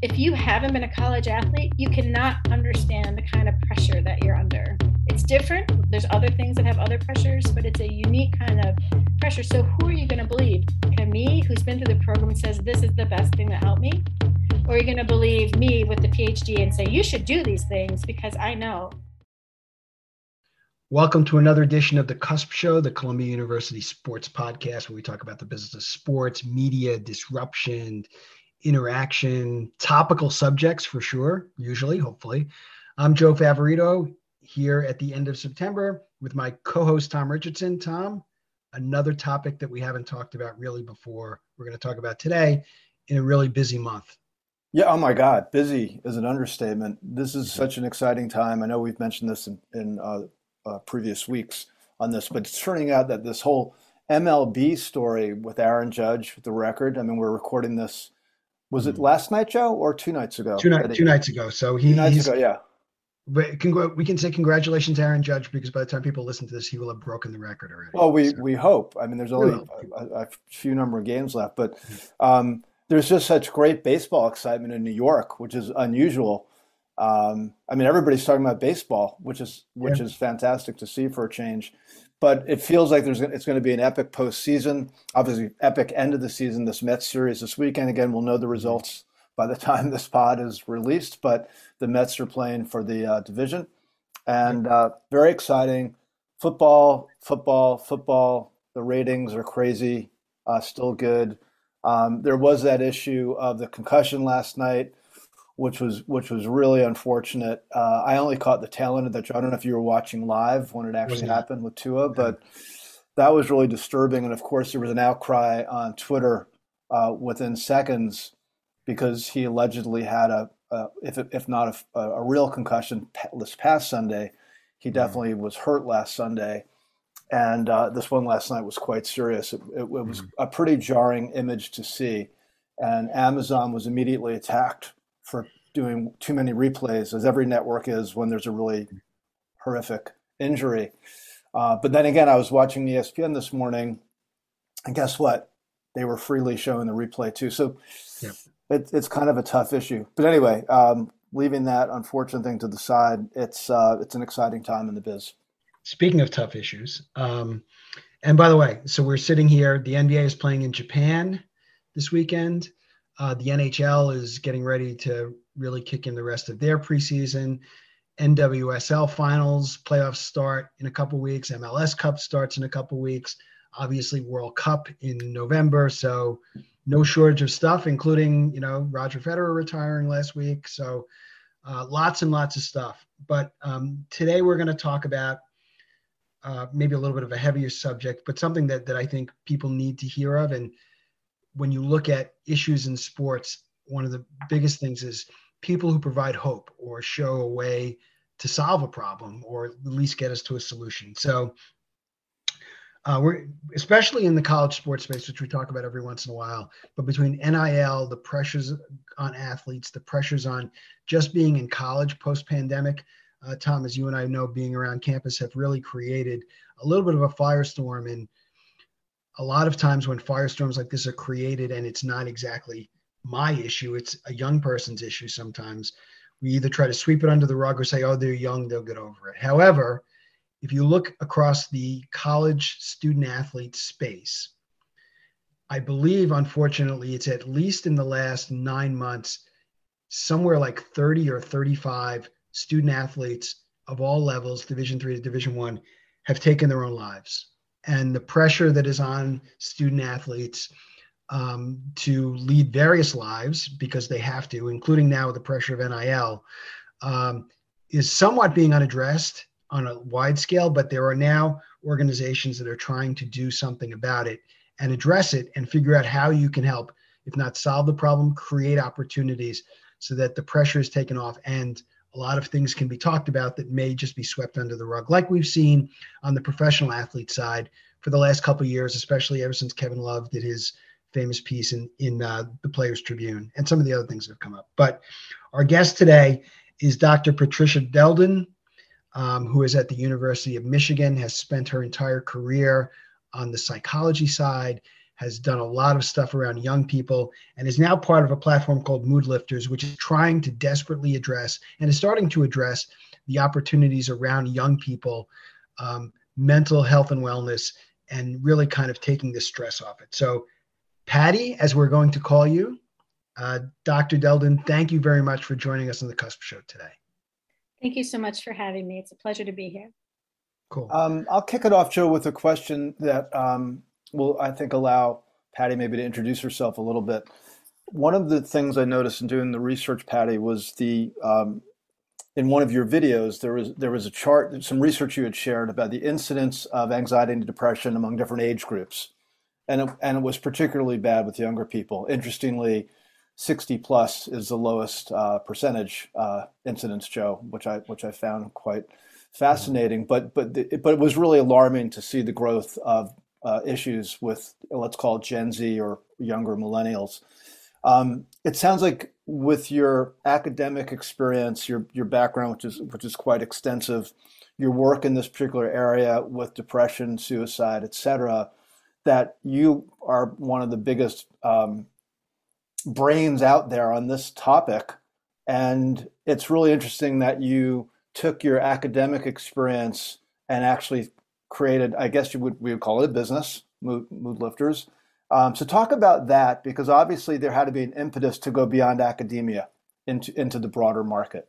if you haven't been a college athlete, you cannot understand the kind of pressure that you're under. It's different. There's other things that have other pressures, but it's a unique kind of pressure. So, who are you going to believe? Camille, who's been through the program, says this is the best thing that helped me? Or are you going to believe me with the PhD and say you should do these things because I know? Welcome to another edition of the Cusp Show, the Columbia University Sports Podcast, where we talk about the business of sports, media, disruption, interaction, topical subjects for sure, usually, hopefully. I'm Joe Favorito here at the end of September with my co host, Tom Richardson. Tom, another topic that we haven't talked about really before, we're going to talk about today in a really busy month. Yeah, oh my God, busy is an understatement. This is such an exciting time. I know we've mentioned this in, in uh, uh, previous weeks on this, but it's turning out that this whole MLB story with Aaron Judge, the record, I mean, we're recording this was it mm-hmm. last night, Joe, or two nights ago? Two, night, two nights ago. So he, two nights ago, yeah. But congr- we can say congratulations, Aaron Judge, because by the time people listen to this, he will have broken the record already. Well, we so. we hope. I mean, there's only a, a, few number of games left, but mm-hmm. um, there's just such great baseball excitement in New York, which is unusual. Um, I mean, everybody's talking about baseball, which is which yeah. is fantastic to see for a change but it feels like there's it's going to be an epic postseason. Obviously, epic end of the season. This Mets series this weekend. Again, we'll know the results by the time this pod is released. But the Mets are playing for the uh, division, and uh, very exciting. Football, football, football. The ratings are crazy. Uh, still good. Um, there was that issue of the concussion last night which was which was really unfortunate. Uh, I only caught the tail end of that. I don't know if you were watching live when it actually happened with Tua, but that was really disturbing. And of course, there was an outcry on Twitter uh, within seconds because he allegedly had a, a if if not a, a, real concussion this past Sunday, he definitely mm-hmm. was hurt last Sunday. And uh, this one last night was quite serious. It, it, it was mm-hmm. a pretty jarring image to see. And Amazon was immediately attacked for doing too many replays, as every network is when there's a really horrific injury. Uh, but then again, I was watching ESPN this morning, and guess what? They were freely showing the replay too. So yep. it, it's kind of a tough issue. But anyway, um, leaving that unfortunate thing to the side, it's uh, it's an exciting time in the biz. Speaking of tough issues, um, and by the way, so we're sitting here. The NBA is playing in Japan this weekend. Uh, the NHL is getting ready to really kick in the rest of their preseason. NWSL finals playoffs start in a couple weeks. MLS Cup starts in a couple weeks. Obviously, World Cup in November. So, no shortage of stuff, including you know Roger Federer retiring last week. So, uh, lots and lots of stuff. But um, today we're going to talk about uh, maybe a little bit of a heavier subject, but something that that I think people need to hear of. And when you look at issues in sports, one of the biggest things is people who provide hope or show a way to solve a problem or at least get us to a solution. So uh, we're especially in the college sports space, which we talk about every once in a while. But between NIL, the pressures on athletes, the pressures on just being in college post pandemic, uh, Tom, as you and I know, being around campus have really created a little bit of a firestorm. And a lot of times when firestorms like this are created and it's not exactly my issue, it's a young person's issue sometimes. We either try to sweep it under the rug or say, oh, they're young, they'll get over it. However, if you look across the college student athlete space, I believe, unfortunately, it's at least in the last nine months, somewhere like 30 or 35 student athletes of all levels, Division three to Division one, have taken their own lives and the pressure that is on student athletes um, to lead various lives because they have to, including now the pressure of NIL, um, is somewhat being unaddressed on a wide scale. But there are now organizations that are trying to do something about it and address it and figure out how you can help, if not solve the problem, create opportunities so that the pressure is taken off and a lot of things can be talked about that may just be swept under the rug, like we've seen on the professional athlete side for the last couple years, especially ever since Kevin Love did his famous piece in in uh, the Players Tribune, and some of the other things that have come up. But our guest today is Dr. Patricia Deldin, um, who is at the University of Michigan, has spent her entire career on the psychology side, has done a lot of stuff around young people and is now part of a platform called Mood Lifters, which is trying to desperately address and is starting to address the opportunities around young people, um, mental health and wellness, and really kind of taking the stress off it. So, Patty, as we're going to call you, uh, Dr. Deldin, thank you very much for joining us on the Cusp Show today. Thank you so much for having me. It's a pleasure to be here. Cool. Um, I'll kick it off, Joe, with a question that um, will, I think, allow Patty maybe to introduce herself a little bit. One of the things I noticed in doing the research, Patty, was the um, in one of your videos there was there was a chart, some research you had shared about the incidence of anxiety and depression among different age groups, and it, and it was particularly bad with younger people. Interestingly, 60 plus is the lowest uh, percentage uh, incidence, Joe, which I which I found quite fascinating. But but the, but it was really alarming to see the growth of uh, issues with let's call Gen Z or younger millennials. Um, it sounds like with your academic experience, your your background, which is which is quite extensive, your work in this particular area with depression, suicide, etc., that you are one of the biggest um, brains out there on this topic. And it's really interesting that you took your academic experience and actually created, I guess you would we would call it a business, Mood, mood Lifters. Um, so talk about that because obviously there had to be an impetus to go beyond academia into into the broader market.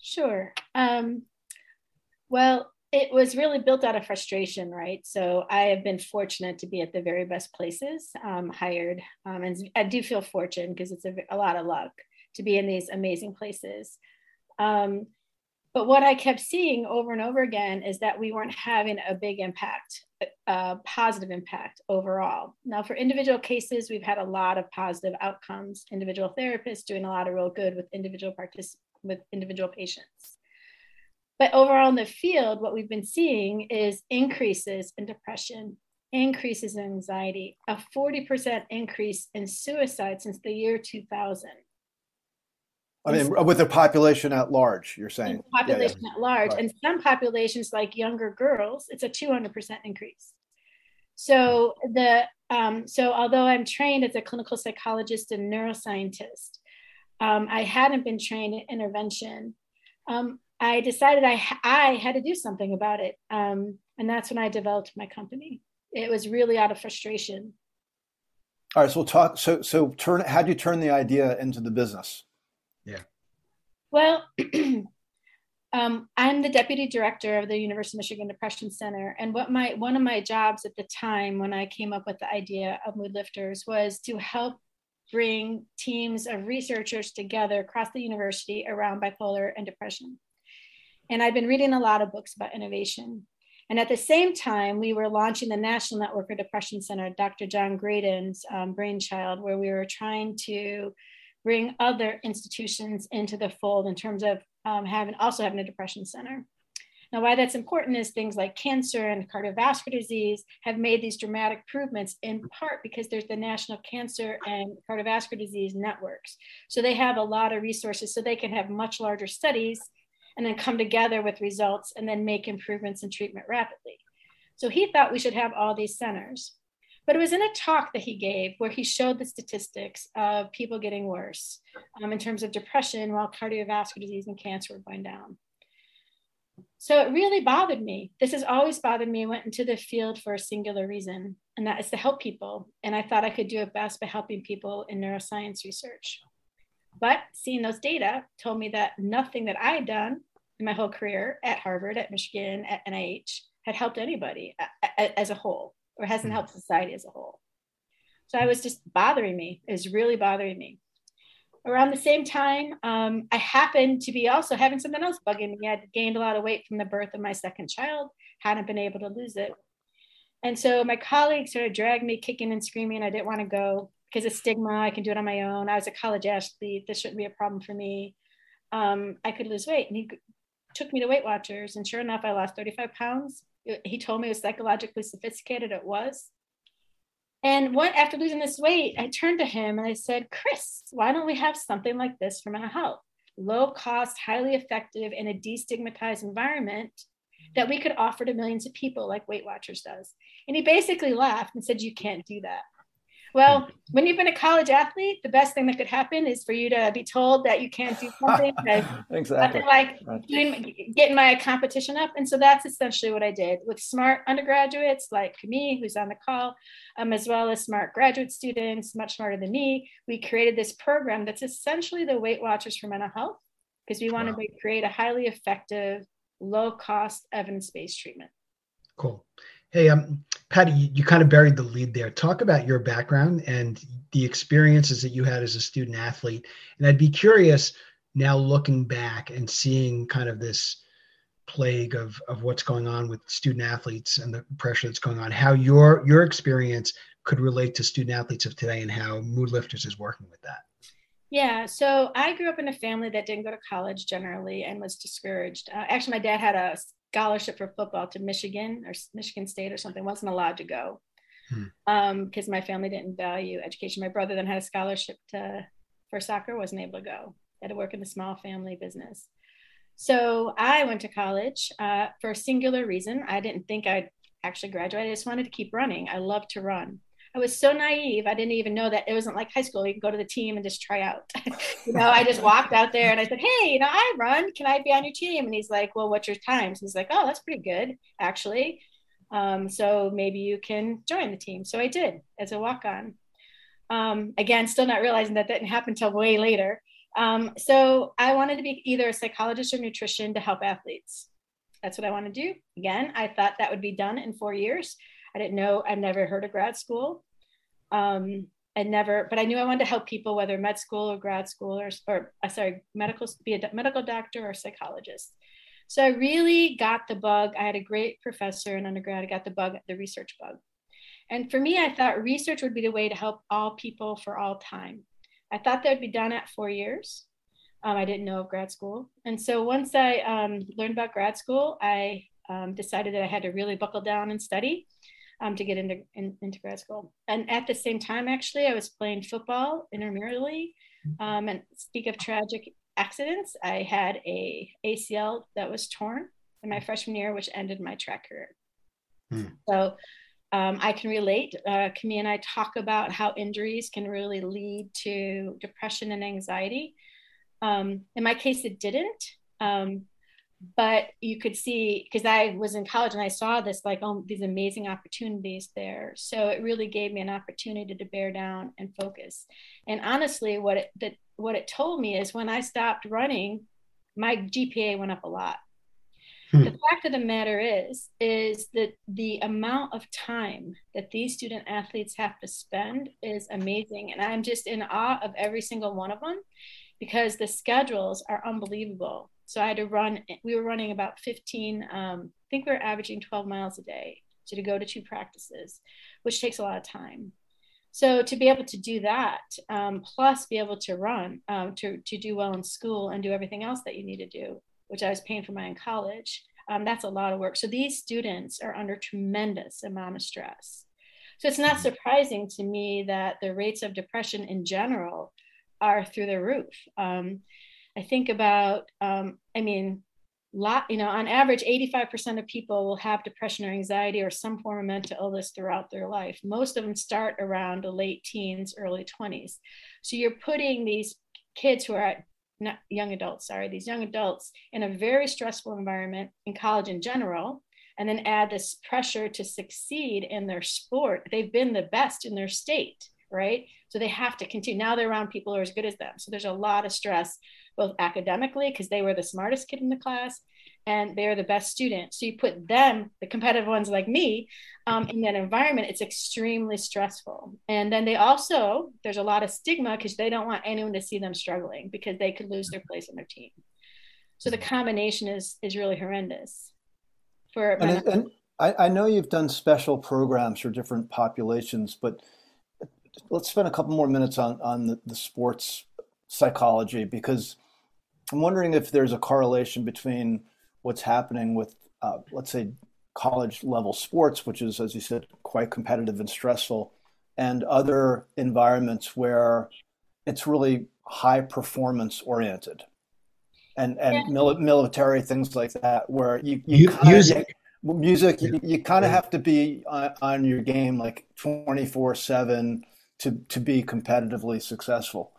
Sure. Um, well, it was really built out of frustration, right? So I have been fortunate to be at the very best places, um, hired, um, and I do feel fortunate because it's a, a, lot of luck to be in these amazing places. Um, but what I kept seeing over and over again is that we weren't having a big impact, a positive impact overall. Now, for individual cases, we've had a lot of positive outcomes. Individual therapists doing a lot of real good with individual partic- with individual patients. But overall in the field, what we've been seeing is increases in depression, increases in anxiety, a 40% increase in suicide since the year 2000. I mean, with the population at large, you're saying population yeah, yeah. at large, right. and some populations like younger girls, it's a 200% increase. So the um, so although I'm trained as a clinical psychologist and neuroscientist, um, I hadn't been trained in intervention. Um, I decided I I had to do something about it, um, and that's when I developed my company. It was really out of frustration. All right, so we'll talk. So so turn. How do you turn the idea into the business? Well, um, I'm the deputy director of the University of Michigan Depression Center, and what my one of my jobs at the time when I came up with the idea of Mood Lifters was to help bring teams of researchers together across the university around bipolar and depression. And I've been reading a lot of books about innovation. And at the same time, we were launching the National Network of Depression Center, Dr. John Greden's um, brainchild, where we were trying to bring other institutions into the fold in terms of um, having also having a depression center. Now, why that's important is things like cancer and cardiovascular disease have made these dramatic improvements in part because there's the National Cancer and Cardiovascular Disease Networks. So they have a lot of resources so they can have much larger studies and then come together with results and then make improvements in treatment rapidly. So he thought we should have all these centers. But it was in a talk that he gave where he showed the statistics of people getting worse um, in terms of depression while cardiovascular disease and cancer were going down. So it really bothered me. This has always bothered me. I went into the field for a singular reason, and that is to help people. And I thought I could do it best by helping people in neuroscience research. But seeing those data told me that nothing that I had done in my whole career at Harvard, at Michigan, at NIH had helped anybody as a whole or hasn't hmm. helped society as a whole. So I was just bothering me. It was really bothering me. Around the same time, um, I happened to be also having something else bugging me. I had gained a lot of weight from the birth of my second child, hadn't been able to lose it. And so my colleagues sort of dragged me kicking and screaming. I didn't want to go because of stigma. I can do it on my own. I was a college athlete. This shouldn't be a problem for me. Um, I could lose weight. And he took me to Weight Watchers. And sure enough, I lost 35 pounds he told me it was psychologically sophisticated. It was. And what after losing this weight, I turned to him and I said, Chris, why don't we have something like this for mental health? Low cost, highly effective in a destigmatized environment that we could offer to millions of people like Weight Watchers does. And he basically laughed and said, You can't do that. Well, when you've been a college athlete, the best thing that could happen is for you to be told that you can't do something. exactly. Like doing, getting my competition up. And so that's essentially what I did with smart undergraduates like me, who's on the call, um, as well as smart graduate students, much smarter than me. We created this program that's essentially the Weight Watchers for Mental Health because we wanted wow. to create a highly effective, low cost, evidence based treatment. Cool. Hey, um, Patty, you, you, kind of buried the lead there. Talk about your background and the experiences that you had as a student athlete. And I'd be curious now looking back and seeing kind of this plague of, of what's going on with student athletes and the pressure that's going on, how your your experience could relate to student athletes of today and how Mood Lifters is working with that. Yeah, so I grew up in a family that didn't go to college generally and was discouraged. Uh, actually, my dad had a scholarship for football to Michigan or Michigan State or something, wasn't allowed to go because hmm. um, my family didn't value education. My brother then had a scholarship to for soccer, wasn't able to go. Had to work in a small family business. So I went to college uh, for a singular reason. I didn't think I'd actually graduate. I just wanted to keep running. I love to run. I was so naive. I didn't even know that it wasn't like high school. You can go to the team and just try out. you know, I just walked out there and I said, Hey, you know, I run. Can I be on your team? And he's like, Well, what's your times? He's like, Oh, that's pretty good, actually. Um, so maybe you can join the team. So I did as a walk on. Um, again, still not realizing that, didn't happen until way later. Um, so I wanted to be either a psychologist or nutrition to help athletes. That's what I want to do. Again, I thought that would be done in four years. I didn't know, I'd never heard of grad school. Um, and never, but I knew I wanted to help people, whether med school or grad school or, or uh, sorry, medical, be a medical doctor or psychologist. So I really got the bug. I had a great professor in undergrad. I got the bug, the research bug. And for me, I thought research would be the way to help all people for all time. I thought that would be done at four years. Um, I didn't know of grad school. And so once I um, learned about grad school, I um, decided that I had to really buckle down and study um, to get into in, into grad school. And at the same time, actually, I was playing football intramurally. Um, and speak of tragic accidents, I had a ACL that was torn in my freshman year, which ended my track career. Hmm. So um, I can relate. Uh, Camille and I talk about how injuries can really lead to depression and anxiety. Um, in my case, it didn't. Um, but you could see because I was in college and I saw this like oh, these amazing opportunities there. So it really gave me an opportunity to bear down and focus. And honestly, what it that what it told me is when I stopped running, my GPA went up a lot. Hmm. The fact of the matter is, is that the amount of time that these student athletes have to spend is amazing. And I'm just in awe of every single one of them because the schedules are unbelievable so I had to run, we were running about 15, um, I think we were averaging 12 miles a day. So to go to two practices, which takes a lot of time. So to be able to do that, um, plus be able to run, um, to, to do well in school and do everything else that you need to do, which I was paying for my in college, um, that's a lot of work. So these students are under tremendous amount of stress. So it's not surprising to me that the rates of depression in general are through the roof. Um, I think about, um, I mean, lot, you know, on average, 85% of people will have depression or anxiety or some form of mental illness throughout their life. Most of them start around the late teens, early 20s. So you're putting these kids who are not young adults, sorry, these young adults in a very stressful environment in college in general, and then add this pressure to succeed in their sport. They've been the best in their state, right? So they have to continue. Now they're around people who are as good as them. So there's a lot of stress both academically because they were the smartest kid in the class and they're the best student. So you put them, the competitive ones like me, um, in that environment, it's extremely stressful. And then they also, there's a lot of stigma because they don't want anyone to see them struggling because they could lose their place on their team. So the combination is is really horrendous. For and, and I, I know you've done special programs for different populations, but let's spend a couple more minutes on on the, the sports psychology because I'm wondering if there's a correlation between what's happening with, uh, let's say, college level sports, which is, as you said, quite competitive and stressful, and other environments where it's really high performance oriented. and and yeah. mil- military things like that, where you you, you kinda, music. You, music, you, you kind of have to be on, on your game like twenty four seven to to be competitively successful.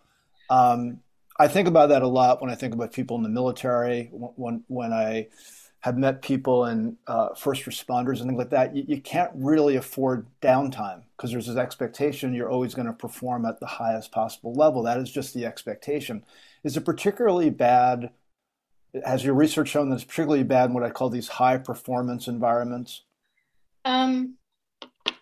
Um, I think about that a lot when I think about people in the military. When when I have met people and uh, first responders and things like that, you, you can't really afford downtime because there's this expectation you're always going to perform at the highest possible level. That is just the expectation. Is it particularly bad? Has your research shown that it's particularly bad in what I call these high performance environments? Um,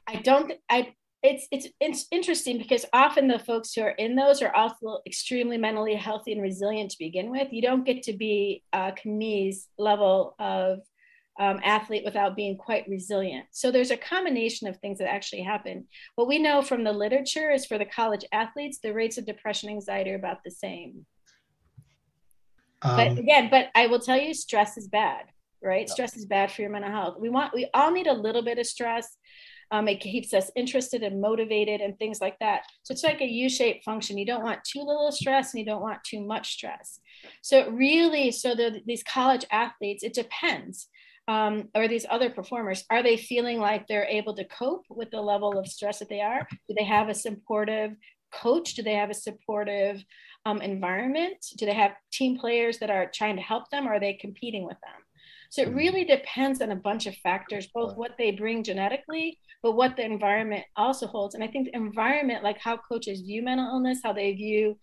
I don't. I it's, it's it's interesting because often the folks who are in those are also extremely mentally healthy and resilient to begin with. You don't get to be a Kami's level of um, athlete without being quite resilient. So there's a combination of things that actually happen. What we know from the literature is for the college athletes, the rates of depression, anxiety are about the same. Um, but again, but I will tell you, stress is bad, right? Stress is bad for your mental health. We want, we all need a little bit of stress um, it keeps us interested and motivated and things like that. So it's like a U-shaped function. You don't want too little stress and you don't want too much stress. So it really, so the, these college athletes, it depends. Um, or these other performers, are they feeling like they're able to cope with the level of stress that they are? Do they have a supportive coach? Do they have a supportive um, environment? Do they have team players that are trying to help them? Or are they competing with them? So it really depends on a bunch of factors, both what they bring genetically, but what the environment also holds. And I think the environment, like how coaches view mental illness, how they view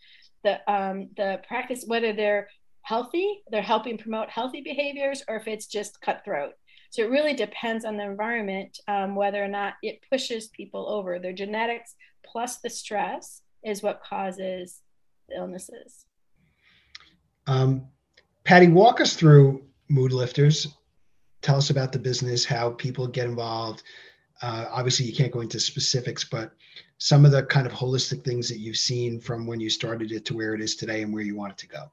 the um, the practice, whether they're healthy, they're helping promote healthy behaviors, or if it's just cutthroat. So it really depends on the environment um, whether or not it pushes people over. Their genetics plus the stress is what causes the illnesses. Um, Patty, walk us through mood lifters. Tell us about the business, how people get involved. Uh, obviously, you can't go into specifics, but some of the kind of holistic things that you've seen from when you started it to where it is today and where you want it to go.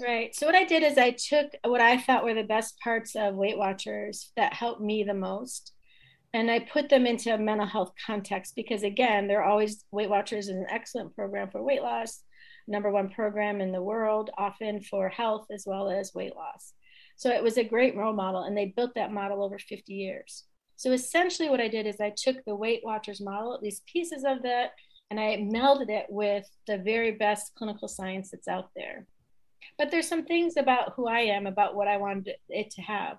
Right. So, what I did is I took what I thought were the best parts of Weight Watchers that helped me the most, and I put them into a mental health context because, again, they're always Weight Watchers is an excellent program for weight loss, number one program in the world, often for health as well as weight loss. So it was a great role model, and they built that model over 50 years. So essentially, what I did is I took the Weight Watchers model, at least pieces of that, and I melded it with the very best clinical science that's out there. But there's some things about who I am, about what I wanted it to have.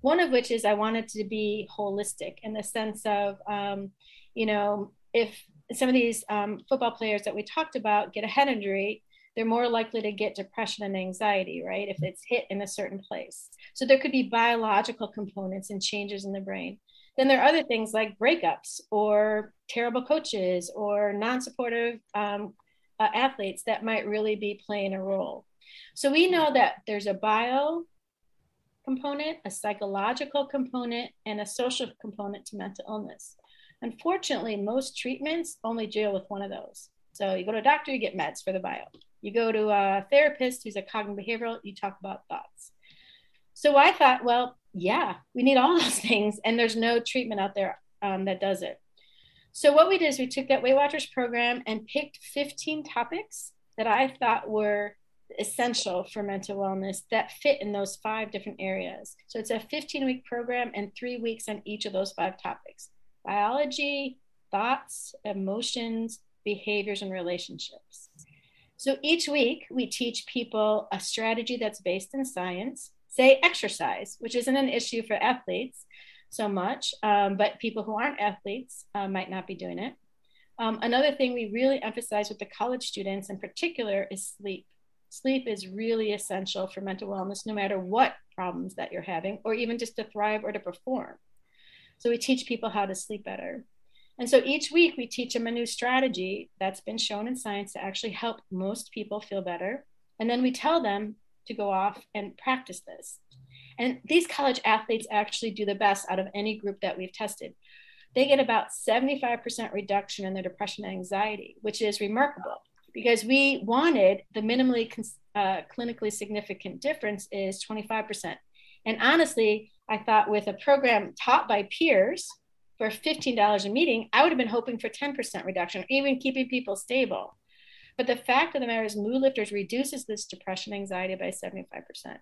One of which is I wanted to be holistic in the sense of, um, you know, if some of these um, football players that we talked about get a head injury, they're more likely to get depression and anxiety, right? If it's hit in a certain place. So there could be biological components and changes in the brain. Then there are other things like breakups or terrible coaches or non supportive um, uh, athletes that might really be playing a role. So we know that there's a bio component, a psychological component, and a social component to mental illness. Unfortunately, most treatments only deal with one of those. So you go to a doctor, you get meds for the bio. You go to a therapist who's a cognitive behavioral, you talk about thoughts. So I thought, well, yeah, we need all those things, and there's no treatment out there um, that does it. So what we did is we took that Weight Watchers program and picked 15 topics that I thought were essential for mental wellness that fit in those five different areas. So it's a 15 week program and three weeks on each of those five topics biology, thoughts, emotions, behaviors, and relationships. So each week we teach people a strategy that's based in science, say exercise, which isn't an issue for athletes so much, um, but people who aren't athletes uh, might not be doing it. Um, another thing we really emphasize with the college students in particular is sleep. Sleep is really essential for mental wellness, no matter what problems that you're having, or even just to thrive or to perform. So we teach people how to sleep better. And so each week we teach them a new strategy that's been shown in science to actually help most people feel better. And then we tell them to go off and practice this. And these college athletes actually do the best out of any group that we've tested. They get about 75% reduction in their depression and anxiety, which is remarkable because we wanted the minimally uh, clinically significant difference is 25%. And honestly, I thought with a program taught by peers, for $15 a meeting, I would have been hoping for 10% reduction, even keeping people stable. But the fact of the matter is, mood lifters reduces this depression anxiety by 75%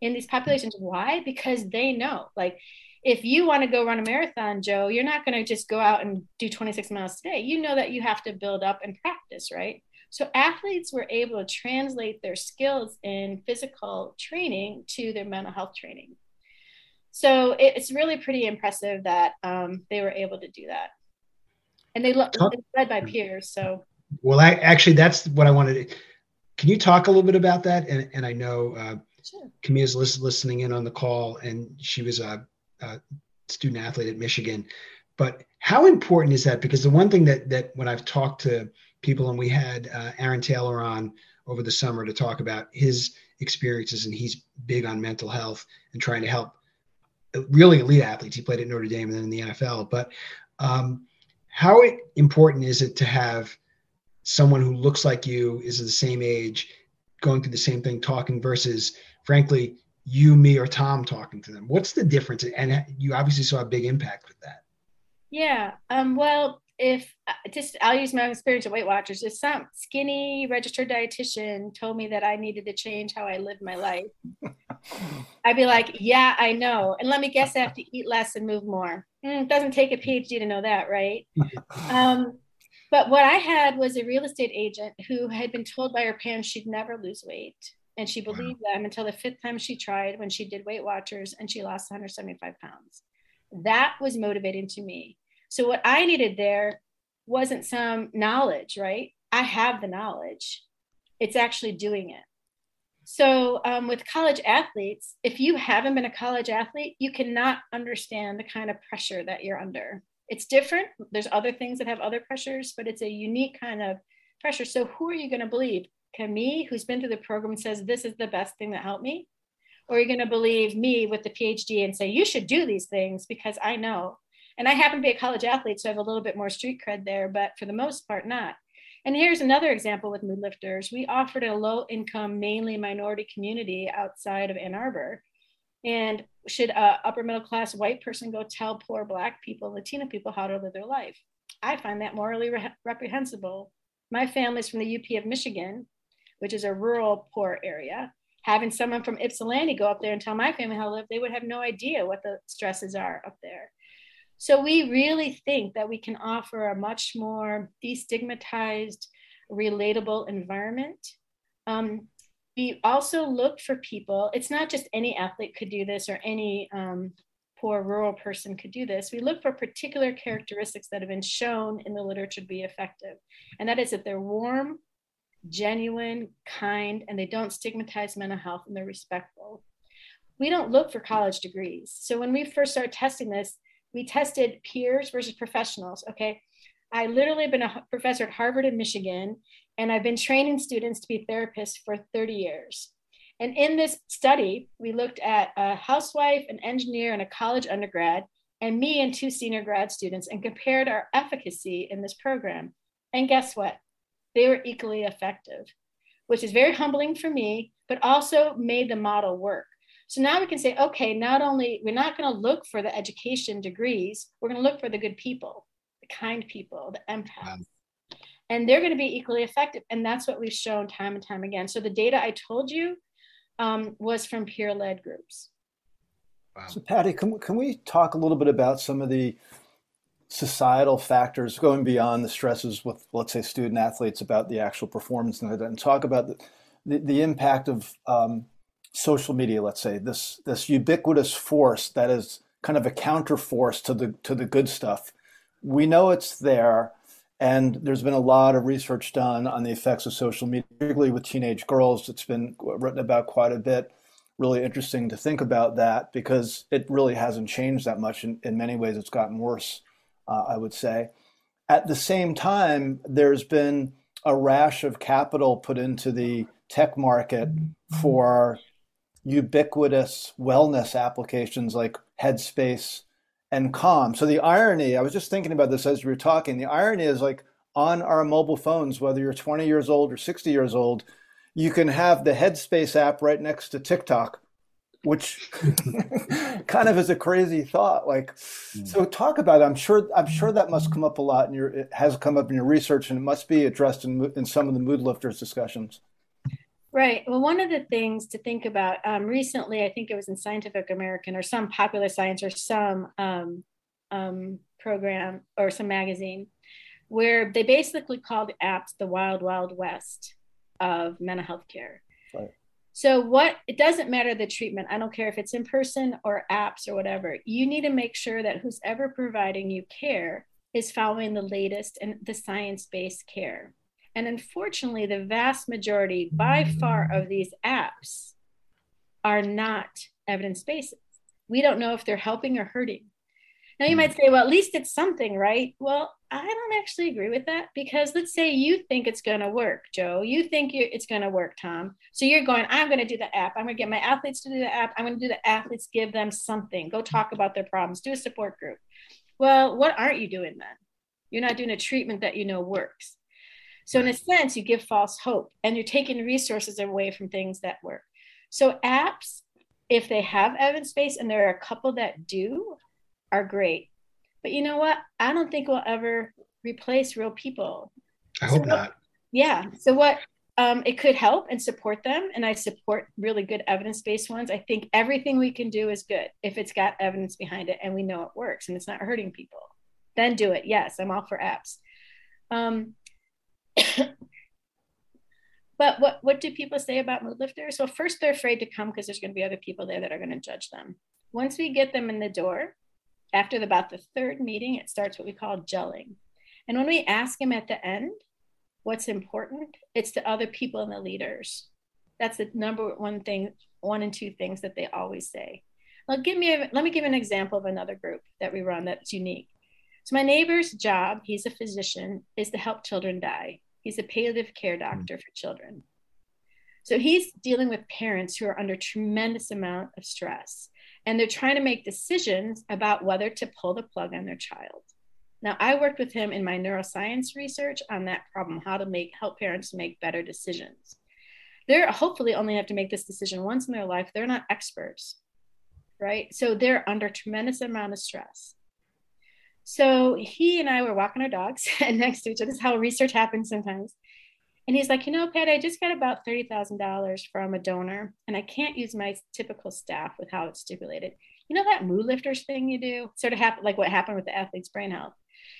in these populations. Why? Because they know, like, if you want to go run a marathon, Joe, you're not going to just go out and do 26 miles today. You know that you have to build up and practice, right? So athletes were able to translate their skills in physical training to their mental health training. So it's really pretty impressive that um, they were able to do that, and they lo- led by peers. So well, I, actually, that's what I wanted. To, can you talk a little bit about that? And, and I know uh, sure. Camille's listening in on the call, and she was a, a student athlete at Michigan. But how important is that? Because the one thing that that when I've talked to people, and we had uh, Aaron Taylor on over the summer to talk about his experiences, and he's big on mental health and trying to help really elite athletes. He played at Notre Dame and then in the NFL. But um, how important is it to have someone who looks like you, is the same age, going through the same thing, talking versus, frankly, you, me, or Tom talking to them? What's the difference? And you obviously saw a big impact with that. Yeah. Um, well, if uh, just I'll use my own experience at Weight Watchers, if some skinny registered dietitian told me that I needed to change how I live my life, I'd be like, yeah, I know. And let me guess, I have to eat less and move more. Mm, doesn't take a PhD to know that, right? um, but what I had was a real estate agent who had been told by her parents she'd never lose weight. And she believed wow. them until the fifth time she tried when she did Weight Watchers and she lost 175 pounds. That was motivating to me so what I needed there wasn't some knowledge, right? I have the knowledge. It's actually doing it. So um, with college athletes, if you haven't been a college athlete, you cannot understand the kind of pressure that you're under. It's different. There's other things that have other pressures, but it's a unique kind of pressure. So who are you going to believe? Camille, who's been through the program, says this is the best thing that helped me? Or are you going to believe me with the PhD and say you should do these things because I know? And I happen to be a college athlete, so I have a little bit more street cred there, but for the most part, not. And here's another example with Mood Lifters. We offered a low income, mainly minority community outside of Ann Arbor. And should a upper middle class white person go tell poor black people, Latino people how to live their life? I find that morally re- reprehensible. My family's from the UP of Michigan, which is a rural poor area. Having someone from Ypsilanti go up there and tell my family how to live, they would have no idea what the stresses are up there. So we really think that we can offer a much more destigmatized, relatable environment. Um, we also look for people, it's not just any athlete could do this or any um, poor rural person could do this. We look for particular characteristics that have been shown in the literature to be effective. And that is that they're warm, genuine, kind, and they don't stigmatize mental health and they're respectful. We don't look for college degrees. So when we first started testing this, we tested peers versus professionals. Okay. I literally have been a professor at Harvard and Michigan, and I've been training students to be therapists for 30 years. And in this study, we looked at a housewife, an engineer, and a college undergrad, and me and two senior grad students, and compared our efficacy in this program. And guess what? They were equally effective, which is very humbling for me, but also made the model work. So now we can say, okay, not only we're not going to look for the education degrees, we're going to look for the good people, the kind people, the empaths. Wow. And they're going to be equally effective. And that's what we've shown time and time again. So the data I told you um, was from peer led groups. Wow. So, Patty, can, can we talk a little bit about some of the societal factors going beyond the stresses with, let's say, student athletes about the actual performance and, and talk about the, the, the impact of um, social media, let's say, this this ubiquitous force that is kind of a counter force to the to the good stuff. We know it's there, and there's been a lot of research done on the effects of social media, particularly with teenage girls. It's been written about quite a bit. Really interesting to think about that because it really hasn't changed that much. In, in many ways, it's gotten worse, uh, I would say. At the same time, there's been a rash of capital put into the tech market for ubiquitous wellness applications like Headspace and Calm. So the irony, I was just thinking about this as we were talking, the irony is like on our mobile phones, whether you're 20 years old or 60 years old, you can have the Headspace app right next to TikTok which kind of is a crazy thought. Like, mm. so talk about. It. I'm sure. I'm sure that must come up a lot in your. It has come up in your research, and it must be addressed in in some of the mood lifters discussions. Right. Well, one of the things to think about um, recently, I think it was in Scientific American or some popular science or some um, um, program or some magazine, where they basically called apps the wild, wild west of mental health care. Right. So, what it doesn't matter the treatment, I don't care if it's in person or apps or whatever, you need to make sure that who's ever providing you care is following the latest and the science based care. And unfortunately, the vast majority, by far, of these apps are not evidence based. We don't know if they're helping or hurting. Now, you might say, well, at least it's something, right? Well, I don't actually agree with that because let's say you think it's going to work, Joe. You think it's going to work, Tom. So you're going, I'm going to do the app. I'm going to get my athletes to do the app. I'm going to do the athletes, give them something. Go talk about their problems, do a support group. Well, what aren't you doing then? You're not doing a treatment that you know works. So, in a sense, you give false hope and you're taking resources away from things that work. So, apps, if they have evidence base, and there are a couple that do, are great. But you know what? I don't think we'll ever replace real people. I hope so not. Yeah. So, what um, it could help and support them. And I support really good evidence based ones. I think everything we can do is good if it's got evidence behind it and we know it works and it's not hurting people. Then do it. Yes, I'm all for apps. Um, but what what do people say about mood lifters? Well, first they're afraid to come because there's going to be other people there that are going to judge them. Once we get them in the door, after about the third meeting, it starts what we call gelling. And when we ask them at the end what's important, it's the other people and the leaders. That's the number one thing, one and two things that they always say. Now, give me a, let me give an example of another group that we run that's unique. So my neighbor's job, he's a physician, is to help children die. He's a palliative care hmm. doctor for children. So he's dealing with parents who are under tremendous amount of stress and they're trying to make decisions about whether to pull the plug on their child. Now, I worked with him in my neuroscience research on that problem, how to make help parents make better decisions. They're hopefully only have to make this decision once in their life. They're not experts, right? So they're under tremendous amount of stress. So he and I were walking our dogs and next to each other. This is how research happens sometimes. And he's like, you know, Pat, I just got about $30,000 from a donor and I can't use my typical staff with how it's stipulated. You know, that mood lifters thing you do sort of happened like what happened with the athlete's brain health.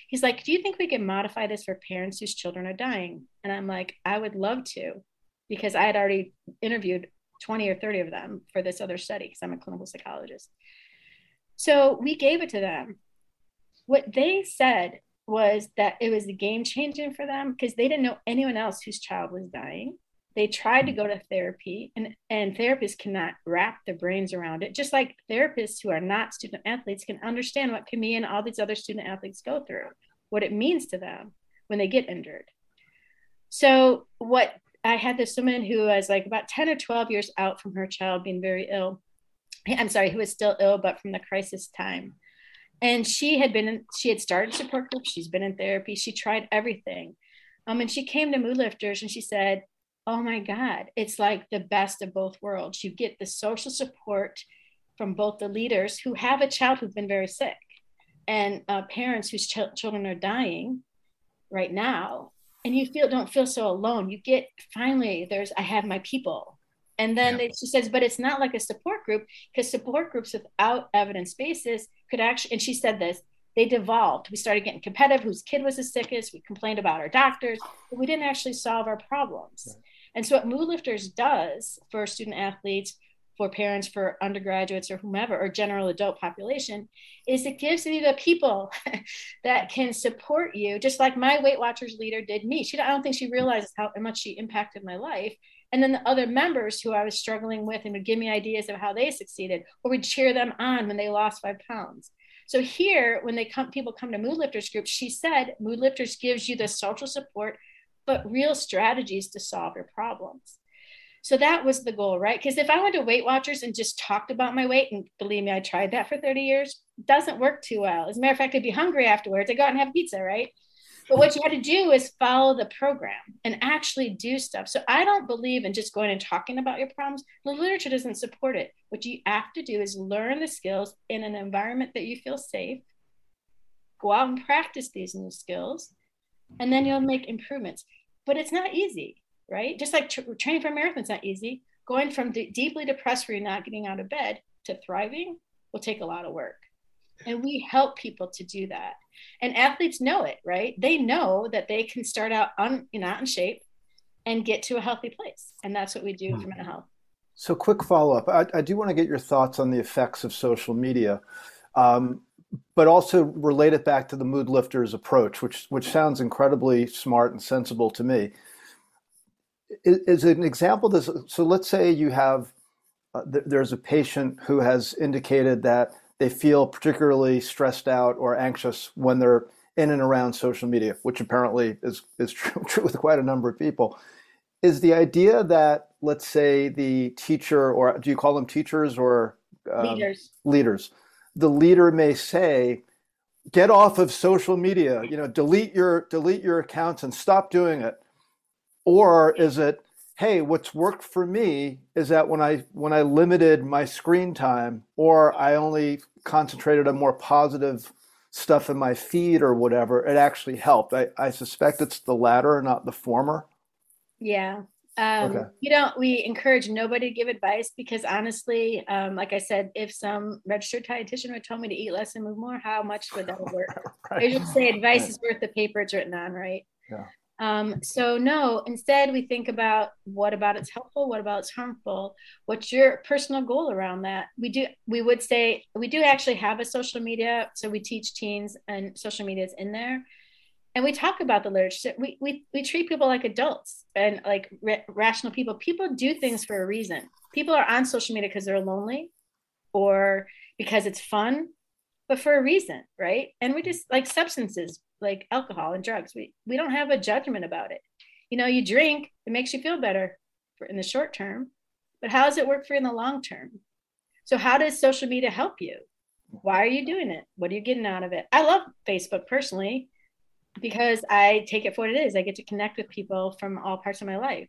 He's like, do you think we can modify this for parents whose children are dying? And I'm like, I would love to, because I had already interviewed 20 or 30 of them for this other study because I'm a clinical psychologist. So we gave it to them what they said was that it was game changing for them because they didn't know anyone else whose child was dying. They tried to go to therapy, and, and therapists cannot wrap their brains around it, just like therapists who are not student athletes can understand what me and all these other student athletes go through, what it means to them when they get injured. So, what I had this woman who was like about 10 or 12 years out from her child being very ill. I'm sorry, who was still ill, but from the crisis time and she had been in, she had started support groups she's been in therapy. She tried everything. Um, and she came to mood lifters and she said oh my god it's like the best of both worlds. You get the social support from both the leaders who have a child who's been very sick and uh, parents whose ch- children are dying right now. And you feel don't feel so alone. You get finally there's i have my people and then yeah. she says, but it's not like a support group because support groups without evidence basis could actually, and she said this, they devolved. We started getting competitive. Whose kid was the sickest? We complained about our doctors, but we didn't actually solve our problems. Right. And so, what Mood Lifters does for student athletes, for parents, for undergraduates, or whomever, or general adult population, is it gives you the people that can support you, just like my Weight Watchers leader did me. She, I don't think she realizes how much she impacted my life and then the other members who I was struggling with and would give me ideas of how they succeeded, or would cheer them on when they lost five pounds. So here, when they come, people come to Mood Lifters group, she said Mood Lifters gives you the social support, but real strategies to solve your problems. So that was the goal, right? Because if I went to Weight Watchers and just talked about my weight, and believe me, I tried that for 30 years, doesn't work too well. As a matter of fact, I'd be hungry afterwards. I go out and have pizza, right? But what you had to do is follow the program and actually do stuff. So I don't believe in just going and talking about your problems. The literature doesn't support it. What you have to do is learn the skills in an environment that you feel safe. Go out and practice these new skills, and then you'll make improvements. But it's not easy, right? Just like tra- training for a marathon is not easy. Going from deeply depressed where you're not getting out of bed to thriving will take a lot of work. And we help people to do that. And athletes know it, right? They know that they can start out on, you know, not in shape and get to a healthy place. And that's what we do for mental health. So, quick follow up. I, I, do want to get your thoughts on the effects of social media, um, but also relate it back to the mood lifters approach, which which sounds incredibly smart and sensible to me. Is, is an example this? So, let's say you have uh, th- there's a patient who has indicated that they feel particularly stressed out or anxious when they're in and around social media, which apparently is, is true, true with quite a number of people. Is the idea that, let's say, the teacher, or do you call them teachers or um, leaders? Leaders. The leader may say, get off of social media, you know, delete your delete your accounts and stop doing it. Or is it, hey, what's worked for me is that when I when I limited my screen time or I only concentrated on more positive stuff in my feed or whatever, it actually helped. I, I suspect it's the latter, not the former. Yeah. Um, okay. You know, we encourage nobody to give advice because honestly, um, like I said, if some registered dietitian would tell me to eat less and move more, how much would that work? right. I should say advice right. is worth the paper it's written on, right? Yeah. Um, so no, instead we think about what about it's helpful, what about it's harmful, what's your personal goal around that? We do we would say we do actually have a social media, so we teach teens and social media is in there. And we talk about the literature. We, we, we treat people like adults and like rational people. People do things for a reason. People are on social media because they're lonely or because it's fun, but for a reason, right? And we just like substances like alcohol and drugs. We we don't have a judgment about it. You know, you drink, it makes you feel better for in the short term, but how does it work for you in the long term? So how does social media help you? Why are you doing it? What are you getting out of it? I love Facebook personally because I take it for what it is. I get to connect with people from all parts of my life.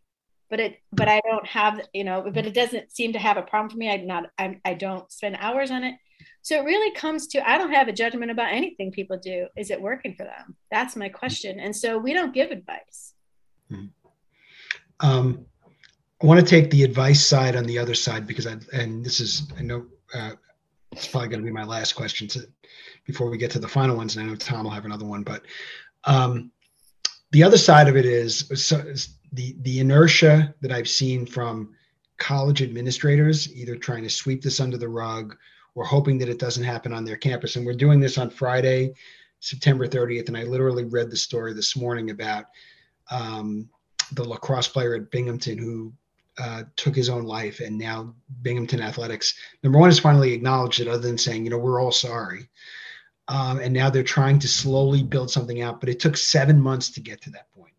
But it but I don't have, you know, but it doesn't seem to have a problem for me. I'm not I'm, I don't spend hours on it so it really comes to I don't have a judgment about anything people do. Is it working for them? That's my question. And so we don't give advice. Mm-hmm. Um, I want to take the advice side on the other side because I and this is I know uh, it's probably going to be my last question to, before we get to the final ones. And I know Tom will have another one, but um, the other side of it is, so, is the the inertia that I've seen from college administrators either trying to sweep this under the rug we're hoping that it doesn't happen on their campus. And we're doing this on Friday, September 30th. And I literally read the story this morning about um, the lacrosse player at Binghamton who uh, took his own life. And now Binghamton Athletics, number one, has finally acknowledged it, other than saying, you know, we're all sorry. Um, and now they're trying to slowly build something out, but it took seven months to get to that point.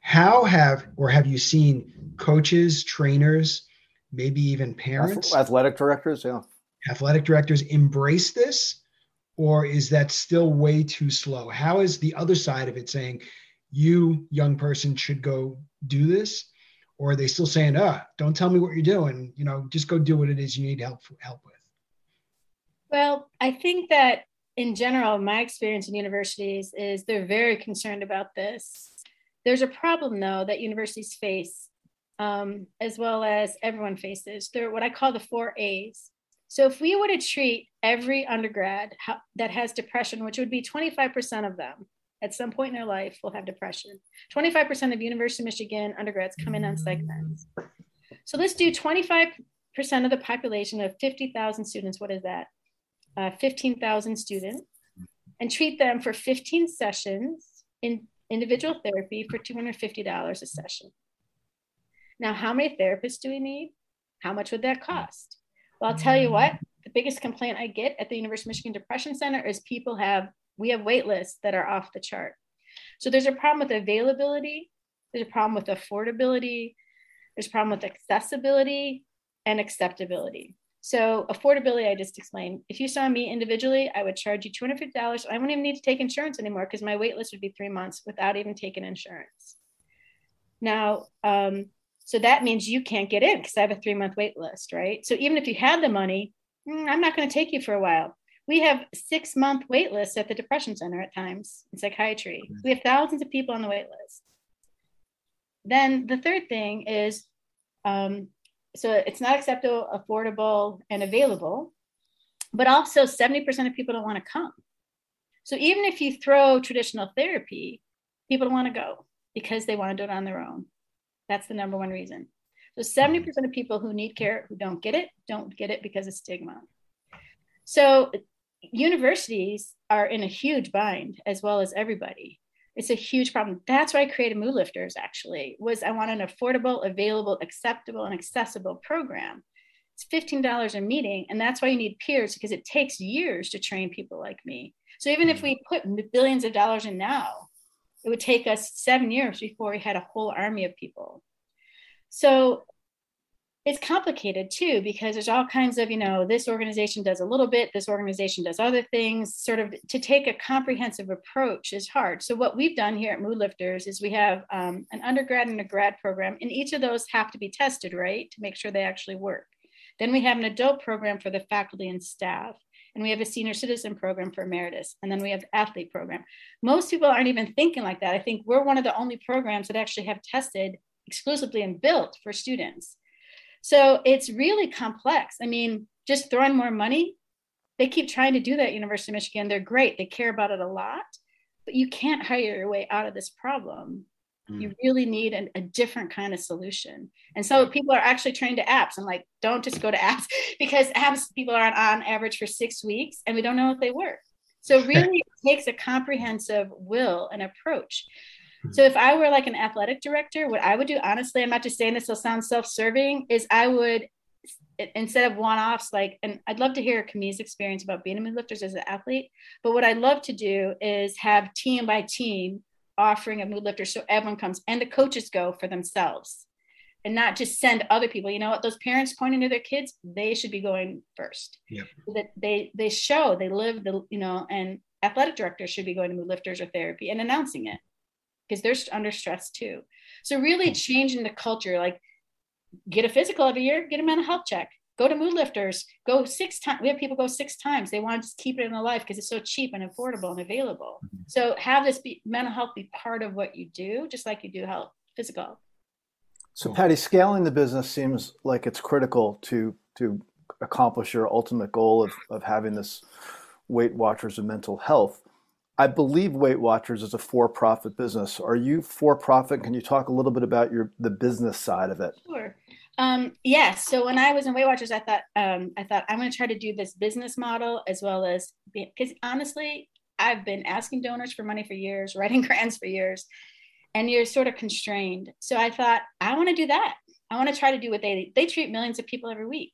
How have, or have you seen coaches, trainers, maybe even parents, athletic directors? Yeah athletic directors embrace this or is that still way too slow? How is the other side of it saying you young person should go do this or are they still saying ah don't tell me what you're doing you know just go do what it is you need help help with well i think that in general my experience in universities is they're very concerned about this. There's a problem though that universities face um, as well as everyone faces. They're what i call the four a's so if we were to treat every undergrad that has depression, which would be 25% of them at some point in their life will have depression. 25% of University of Michigan undergrads come in on psych meds. So let's do 25% of the population of 50,000 students. What is that? Uh, 15,000 students and treat them for 15 sessions in individual therapy for $250 a session. Now, how many therapists do we need? How much would that cost? Well, I'll tell you what, the biggest complaint I get at the University of Michigan Depression Center is people have, we have wait lists that are off the chart. So there's a problem with availability, there's a problem with affordability, there's a problem with accessibility and acceptability. So affordability, I just explained. If you saw me individually, I would charge you $250. I wouldn't even need to take insurance anymore because my wait list would be three months without even taking insurance. Now, um, so that means you can't get in because I have a three month wait list, right? So even if you had the money, mm, I'm not going to take you for a while. We have six month wait lists at the Depression Center at times in psychiatry. We have thousands of people on the wait list. Then the third thing is um, so it's not acceptable, affordable, and available, but also 70% of people don't want to come. So even if you throw traditional therapy, people don't want to go because they want to do it on their own. That's the number one reason. So mm-hmm. 70% of people who need care who don't get it, don't get it because of stigma. So universities are in a huge bind as well as everybody. It's a huge problem. That's why i created mood lifters actually was i want an affordable available acceptable and accessible program. It's $15 a meeting and that's why you need peers because it takes years to train people like me. So even if mm-hmm. we put billions of dollars in now it would take us seven years before we had a whole army of people. So it's complicated too because there's all kinds of you know this organization does a little bit this organization does other things. Sort of to take a comprehensive approach is hard. So what we've done here at mood lifters is we have um, an undergrad and a grad program and each of those have to be tested right to make sure they actually work. Then we have an adult program for the faculty and staff and we have a senior citizen program for emeritus and then we have athlete program most people aren't even thinking like that i think we're one of the only programs that actually have tested exclusively and built for students so it's really complex. I mean, just throwing more money, they keep trying to do that University of Michigan. They're great. They care about it a lot, but you can't hire your way out of this problem. Mm. You really need an, a different kind of solution. And so people are actually trained to apps. I'm like, don't just go to apps because apps people are on, on average for six weeks and we don't know if they work. So really it takes a comprehensive will and approach. So if I were like an athletic director, what I would do, honestly, I'm not just saying this will sound self-serving, is I would instead of one-offs, like, and I'd love to hear Camille's experience about being a mood lifters as an athlete. But what I'd love to do is have team by team offering a mood lifter so everyone comes and the coaches go for themselves and not just send other people. You know what? Those parents pointing to their kids, they should be going first. Yep. that they they show they live the you know, and athletic directors should be going to mood lifters or therapy and announcing it because they're under stress too. So really hmm. changing the culture, like get a physical every year, get a mental health check, go to mood lifters, go six times. We have people go six times. They want to just keep it in their life because it's so cheap and affordable and available. Mm-hmm. So have this be mental health be part of what you do, just like you do health, physical. So Patty, scaling the business seems like it's critical to to accomplish your ultimate goal of, of having this Weight Watchers of mental health. I believe Weight Watchers is a for-profit business. Are you for-profit? Can you talk a little bit about your the business side of it? Sure. Um, yes. So when I was in Weight Watchers, I thought um, I thought I'm going to try to do this business model as well as because honestly, I've been asking donors for money for years, writing grants for years, and you're sort of constrained. So I thought I want to do that. I want to try to do what they they treat millions of people every week.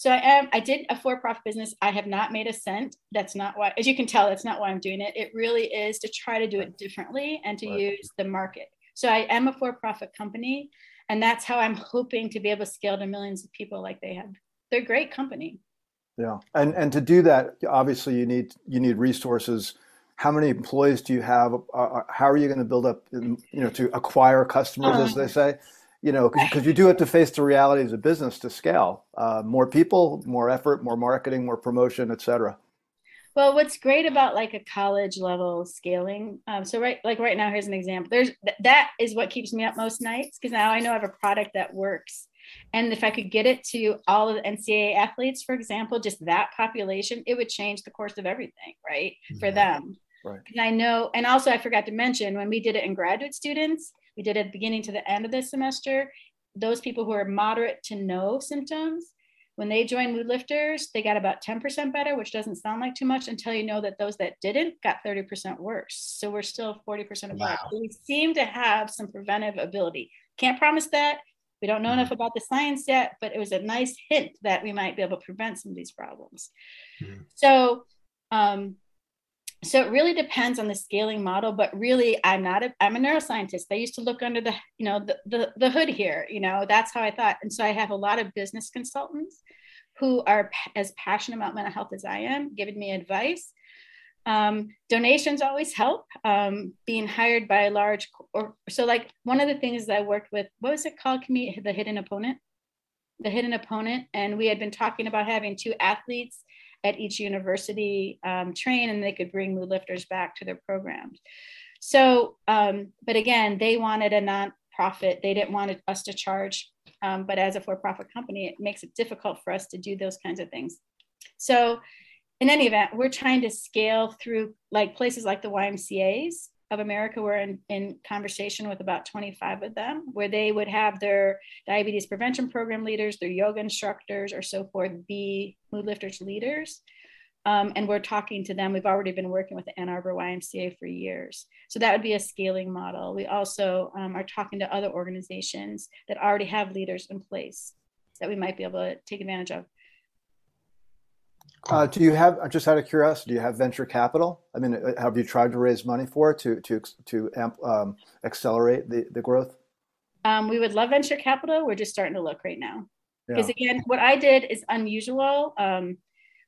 So I am, I did a for-profit business. I have not made a cent. That's not why, as you can tell, that's not why I'm doing it. It really is to try to do it differently and to right. use the market. So I am a for-profit company, and that's how I'm hoping to be able to scale to millions of people like they have. They're a great company. Yeah, and and to do that, obviously you need you need resources. How many employees do you have? Uh, uh how are you going to build up, you know, to acquire customers, as they say? you know, because you do have to face the realities of business to scale. Uh, more people, more effort, more marketing, more promotion, et cetera. Well, what's great about like a college level scaling, um, so right, like right now, here's an example. There's th- that is what keeps me up most nights because now I know I have a product that works, and if I could get it to all of the NCAA athletes, for example, just that population, it would change the course of everything, right, for yeah. them. Right. And I know, and also I forgot to mention when we did it in graduate students, we did at the beginning to the end of the semester. Those people who are moderate to no symptoms, when they joined mood lifters, they got about 10% better, which doesn't sound like too much until you know that those that didn't got 30% worse. So we're still 40% above. Wow. So we seem to have some preventive ability. Can't promise that. We don't know enough mm-hmm. about the science yet, but it was a nice hint that we might be able to prevent some of these problems. Mm-hmm. So um, so it really depends on the scaling model but really i'm not a i'm a neuroscientist i used to look under the you know the, the, the hood here you know that's how i thought and so i have a lot of business consultants who are as passionate about mental health as I am, giving me advice. Um, donations always help. Um, being hired by a large, or so like one of the things that I worked with, what was it called? Can we, the hidden opponent? The hidden opponent. And we had been talking about having two athletes at each university um, train and they could bring mood lifters back to their programs. So, um, but again, they wanted a non-profit. They didn't want us to charge um, but as a for-profit company, it makes it difficult for us to do those kinds of things. So in any event, we're trying to scale through like places like the YMCA's of America. We're in, in conversation with about 25 of them, where they would have their diabetes prevention program leaders, their yoga instructors, or so forth be mood lifters leaders. Um, and we're talking to them. We've already been working with the Ann Arbor YMCA for years. So that would be a scaling model. We also um, are talking to other organizations that already have leaders in place that we might be able to take advantage of. Uh, do you have, just out of curiosity, do you have venture capital? I mean, uh, have you tried to raise money for it to to to amp, um, accelerate the, the growth? Um, we would love venture capital. We're just starting to look right now. Because yeah. again, what I did is unusual. Um,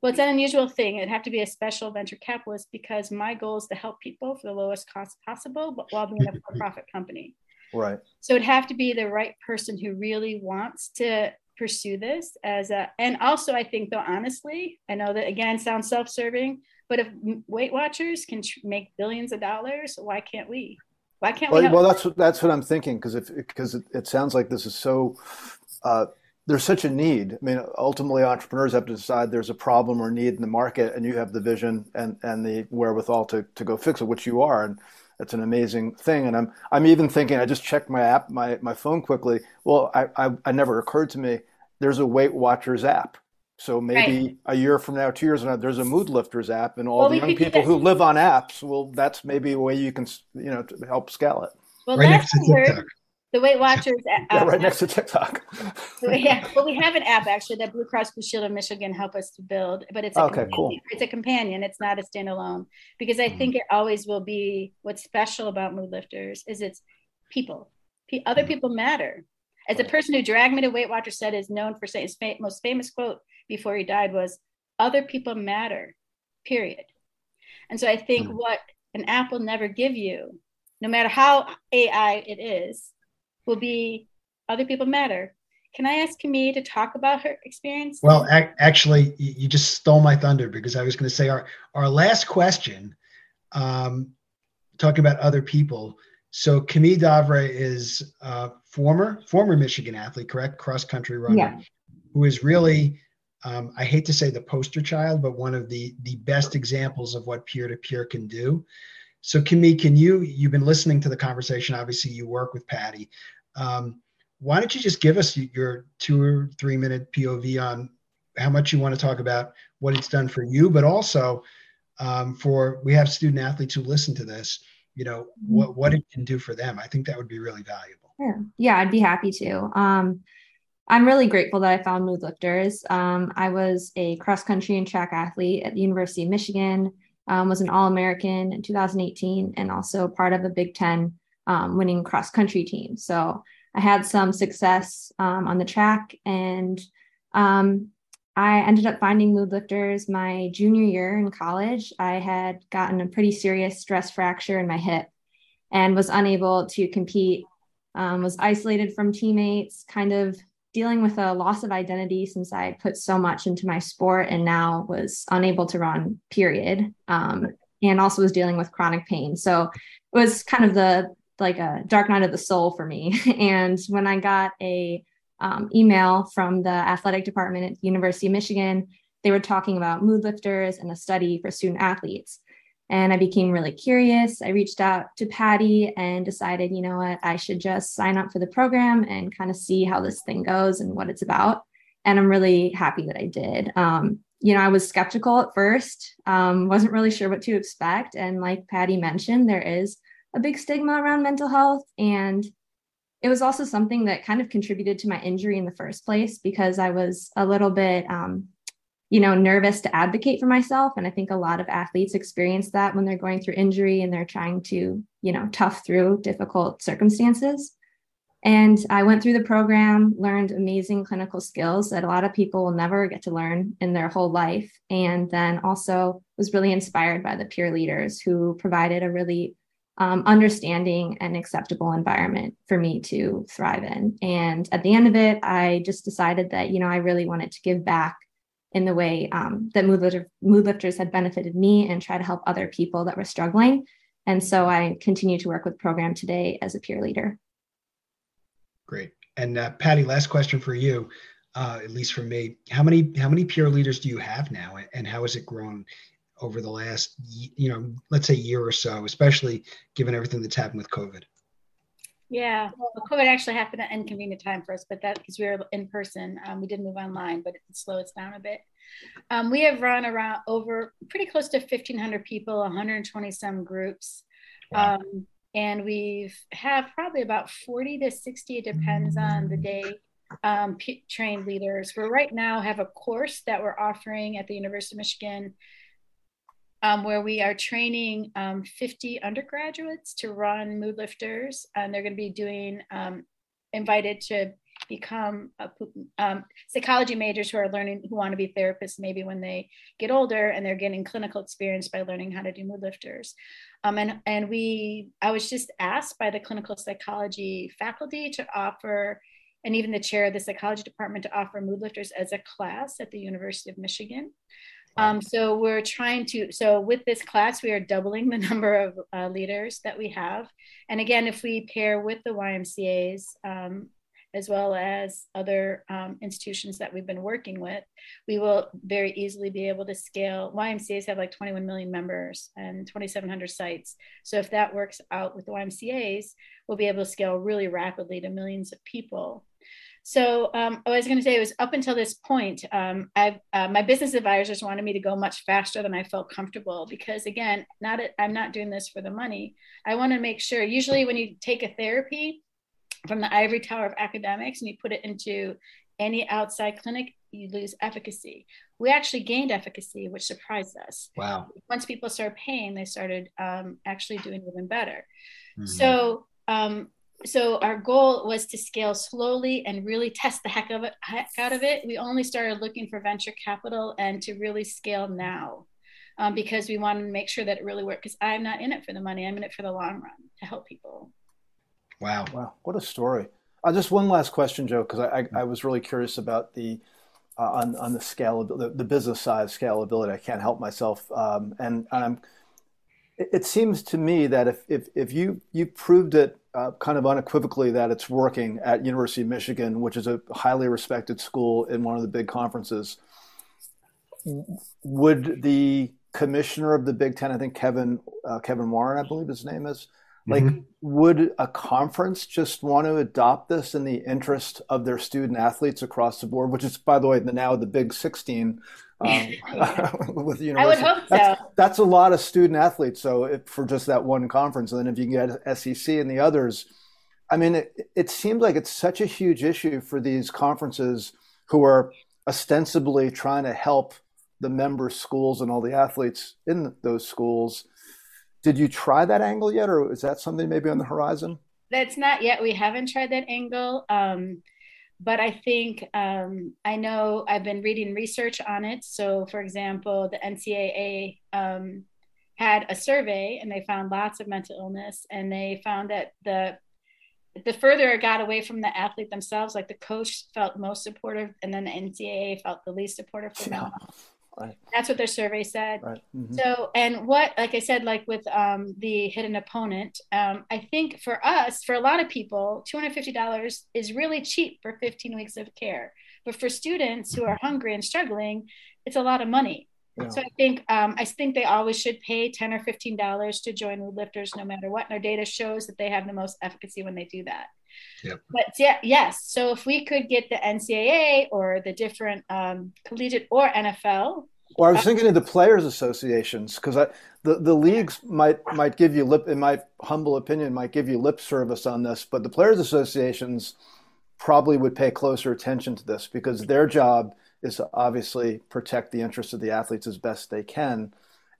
well, it's an unusual thing. It'd have to be a special venture capitalist because my goal is to help people for the lowest cost possible, but while being a for-profit company. Right. So it'd have to be the right person who really wants to pursue this as a, and also I think though, honestly, I know that again sounds self-serving, but if Weight Watchers can tr- make billions of dollars, why can't we? Why can't well, we? well, that's what that's what I'm thinking because if because it, it, sounds like this is so uh, there's such a need. I mean, ultimately, entrepreneurs have to decide there's a problem or need in the market, and you have the vision and, and the wherewithal to, to go fix it, which you are, and it's an amazing thing. And I'm I'm even thinking. I just checked my app, my my phone quickly. Well, I I, I never occurred to me there's a Weight Watchers app. So maybe right. a year from now, two years from now, there's a Mood Lifters app, and all well, the young people who live on apps. Well, that's maybe a way you can you know help scale it. Well, right that's next the Weight Watchers. yeah, right next to TikTok. yeah, well, we have an app actually that Blue Cross Blue Shield of Michigan help us to build, but it's okay, cool. It's a companion. It's not a standalone because I mm think it always will be. What's special about Mood Lifters is it's people. Other mm people matter. As a person who dragged me to Weight Watchers said is known for saying his fam- most famous quote before he died was, "Other people matter." Period. And so I think mm what an app will never give you, no matter how AI it is, will be other people matter. Can I ask Camille to talk about her experience? Well, ac- actually, you just stole my thunder because I was going to say our our last question, um, talking about other people. So Camille Davre is a former former Michigan athlete, correct? Cross country runner, yeah. who is really, um, I hate to say the poster child, but one of the the best examples of what peer to peer can do. So, Camille, can you, you've been listening to the conversation. Obviously, you work with Patty. Um, why don't you just give us your two or three minute POV on how much you want to talk about what it's done for you, but also um, for we have student athletes who listen to this, you know, what, what it can do for them. I think that would be really valuable. Yeah, yeah I'd be happy to. Um, I'm really grateful that I found Mood Lifters. Um, I was a cross country and track athlete at the University of Michigan um, was an All American in 2018 and also part of a Big Ten um, winning cross country team. So I had some success um, on the track and um, I ended up finding mood lifters my junior year in college. I had gotten a pretty serious stress fracture in my hip and was unable to compete, um, was isolated from teammates, kind of dealing with a loss of identity since I put so much into my sport and now was unable to run, period. Um, and also was dealing with chronic pain. So it was kind of the like a dark night of the soul for me. and when I got a um, email from the athletic department at the University of Michigan, they were talking about mood lifters and a study for student athletes. And I became really curious. I reached out to Patty and decided, you know what, I should just sign up for the program and kind of see how this thing goes and what it's about. And I'm really happy that I did. Um, you know, I was skeptical at first, um, wasn't really sure what to expect. And like Patty mentioned, there is a big stigma around mental health. And it was also something that kind of contributed to my injury in the first place because I was a little bit um, you know nervous to advocate for myself and i think a lot of athletes experience that when they're going through injury and they're trying to you know tough through difficult circumstances And I went through the program, learned amazing clinical skills that a lot of people will never get to learn in their whole life. And then also was really inspired by the peer leaders who provided a really um, understanding and acceptable environment for me to thrive in. And at the end of it, I just decided that, you know, I really wanted to give back in the way um, that mood, lifter, mood lifters had benefited me and try to help other people that were struggling. And so I continue to work with program today as a peer leader. Great. And uh, Patty, last question for you, uh, at least for me. How many how many peer leaders do you have now, and how has it grown over the last you know let's say year or so, especially given everything that's happened with COVID? Yeah, well, COVID actually happened at inconvenient time for us, but that because we were in person, um, we did move online, but it slowed us down a bit. Um, we have run around over pretty close to 1,500 people, 120 some groups. Wow. Um, and we've have probably about 40 to 60 it depends on the day um, p- trained leaders we right now have a course that we're offering at the university of michigan um, where we are training um, 50 undergraduates to run mood lifters and they're going to be doing um, invited to become a, um, psychology majors who are learning who want to be therapists maybe when they get older and they're getting clinical experience by learning how to do mood lifters. Um, and and we i was just asked by the clinical psychology faculty to offer and even the chair of the psychology department to offer mood lifters as a class at the university of michigan um, so we're trying to so with this class we are doubling the number of uh, leaders that we have and again if we pair with the ymcas um, as well as other um, institutions that we've been working with, we will very easily be able to scale. YMCA's have like 21 million members and 2,700 sites. So if that works out with the YMCA's, we'll be able to scale really rapidly to millions of people. So um, I was going to say it was up until this point, um, I've, uh, my business advisors wanted me to go much faster than I felt comfortable because again, not a, I'm not doing this for the money. I want to make sure. Usually, when you take a therapy, from the ivory tower of academics and you put it into any outside clinic, you lose efficacy. We actually gained efficacy, which surprised us. Wow. Once people started paying, they started um, actually doing even better. Mm-hmm. So, um, so our goal was to scale slowly and really test the heck of it, heck out of it. We only started looking for venture capital and to really scale now. Um, because we wanted to make sure that it really worked. Because I'm not in it for the money; I'm in it for the long run to help people. Wow. Wow. What a story. Uh, just one last question, Joe, because I, I, I, was really curious about the uh, on on the scale the, the business side scalability. I can't help myself, um, and, and I'm. It, it, seems to me that if if, if you you proved it uh, kind of unequivocally that it's working at University of Michigan, which is a highly respected school in one of the big conferences, would the commissioner of the Big Ten, I think Kevin uh, Kevin Warren, I believe his name is, like, mm-hmm. would a conference just want to adopt this in the interest of their student athletes across the board, which is, by the way, the, now the Big 16 um, with the university? I would hope that's, so. That's a lot of student athletes. So if, for just that one conference, and then if you get SEC and the others, I mean, it, it seems like it's such a huge issue for these conferences who are ostensibly trying to help the member schools and all the athletes in those schools did you try that angle yet, or is that something maybe on the horizon? That's not yet. We haven't tried that angle. Um, but I think um, I know I've been reading research on it. So, for example, the NCAA um, had a survey and they found lots of mental illness, and they found that the the further it got away from the athlete themselves, like the coach felt most supportive, and then the NCAA felt the least supportive for yeah. them. Right. That's what their survey said. Right. Mm-hmm. So, and what, like I said, like with um, the hidden opponent, um, I think for us, for a lot of people, $250 is really cheap for 15 weeks of care. But for students who are hungry and struggling, it's a lot of money. Yeah. So I think um, I think they always should pay ten or fifteen dollars to join Mood Lifters, no matter what. And our data shows that they have the most efficacy when they do that. Yep. But yeah, yes. So if we could get the NCAA or the different um, collegiate or NFL. Well, I was thinking of the players' associations because the the leagues might might give you lip, in my humble opinion, might give you lip service on this, but the players' associations probably would pay closer attention to this because their job is to obviously protect the interests of the athletes as best they can.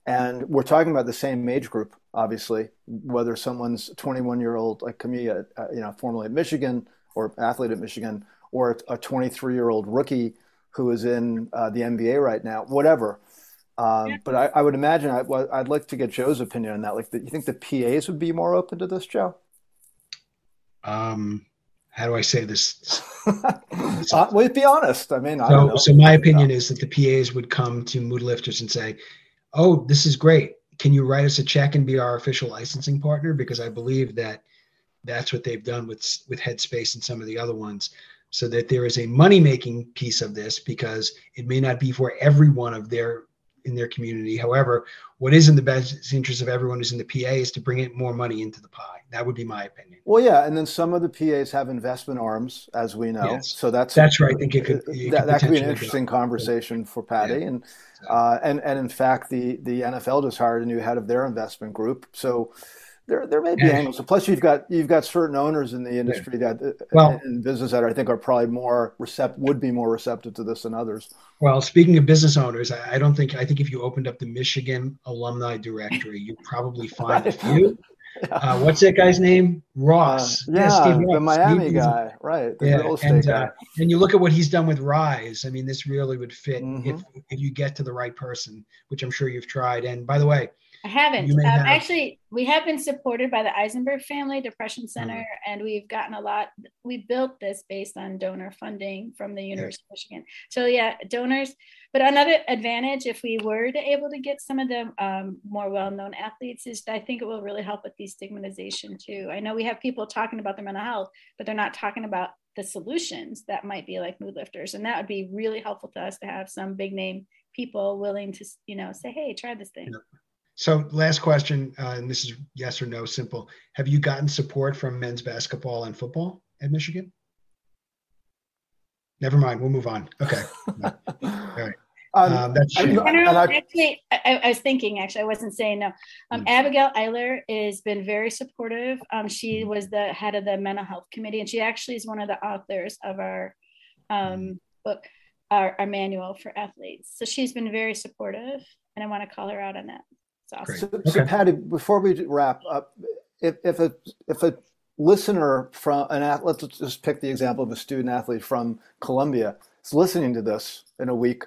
And we're talking about the same age group, obviously, whether someone's 21 year old like Camille, uh, you know, formerly at Michigan or athlete at Michigan, or a 23 year old rookie who is in uh, the NBA right now, whatever. Um, yeah. But I, I, would imagine I, would like to get Joe's opinion on that. Like, the, you think the PAs would be more open to this, Joe? Um, how do I say this? uh, well, be honest. I mean, I so, so my opinion is that the PAs would come to mood lifters and say, "Oh, this is great. Can you write us a check and be our official licensing partner?" Because I believe that that's what they've done with with Headspace and some of the other ones so that there is a money making piece of this because it may not be for every one of their in their community. However, what is in the best interest of everyone who's in the PA is to bring it more money into the pie. That would be my opinion. Well, yeah, and then some of the PAs have investment arms, as we know. Yes. So that's that's right. I think it could it that, could, that could be an interesting conversation for Patty, yeah. and uh, and and in fact, the the NFL just hired a new head of their investment group. So there there may be yeah. angles. Plus, you've got you've got certain owners in the industry yeah. that uh, well, in business that I think are probably more recept would be more receptive to this than others. Well, speaking of business owners, I, I don't think I think if you opened up the Michigan alumni directory, you'd probably find a few. Yeah. Uh, what's that guy's name? Ross. Uh, yeah, yeah the Miami Steve guy, right? The yeah, and, uh, and you look at what he's done with Rise. I mean, this really would fit mm-hmm. if if you get to the right person, which I'm sure you've tried. And by the way, I haven't. Um, have. Actually, we have been supported by the Eisenberg Family Depression Center, mm. and we've gotten a lot. We built this based on donor funding from the University yeah. of Michigan. So yeah, donors. But another advantage, if we were to able to get some of the um, more well-known athletes, is I think it will really help with destigmatization too. I know we have people talking about their mental health, but they're not talking about the solutions that might be like mood lifters, and that would be really helpful to us to have some big name people willing to, you know, say, "Hey, try this thing." So, last question, uh, and this is yes or no, simple. Have you gotten support from men's basketball and football at Michigan? Never mind. We'll move on. Okay. All right. Um, um, that's I, actually, I, I, was thinking. Actually, I wasn't saying no. Um, mm-hmm. Abigail Eiler has been very supportive. Um, she mm-hmm. was the head of the mental health committee, and she actually is one of the authors of our um, mm-hmm. book, our, our manual for athletes. So she's been very supportive, and I want to call her out on that. Awesome. So, okay. so, Patty, before we wrap up, if, if a if a listener from an athlete, let's just pick the example of a student athlete from Columbia is listening to this in a week,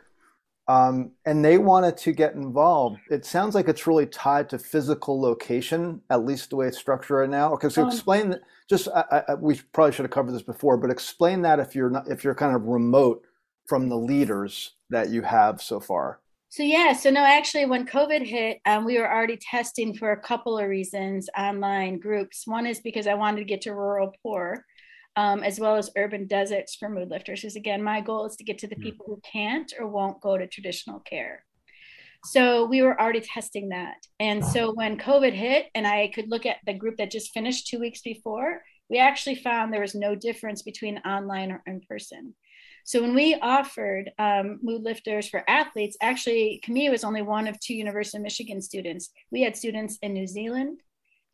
um, and they wanted to get involved. It sounds like it's really tied to physical location, at least the way it's structured right now. Okay, so um, explain. Just I, I, we probably should have covered this before, but explain that if you're not if you're kind of remote from the leaders that you have so far. So yeah, so no, actually, when COVID hit, um, we were already testing for a couple of reasons online groups. One is because I wanted to get to rural poor, um, as well as urban deserts for mood lifters. Because again, my goal is to get to the people who can't or won't go to traditional care. So we were already testing that. And so when COVID hit, and I could look at the group that just finished two weeks before, we actually found there was no difference between online or in person. So when we offered um, mood lifters for athletes, actually Camille was only one of two University of Michigan students. We had students in New Zealand,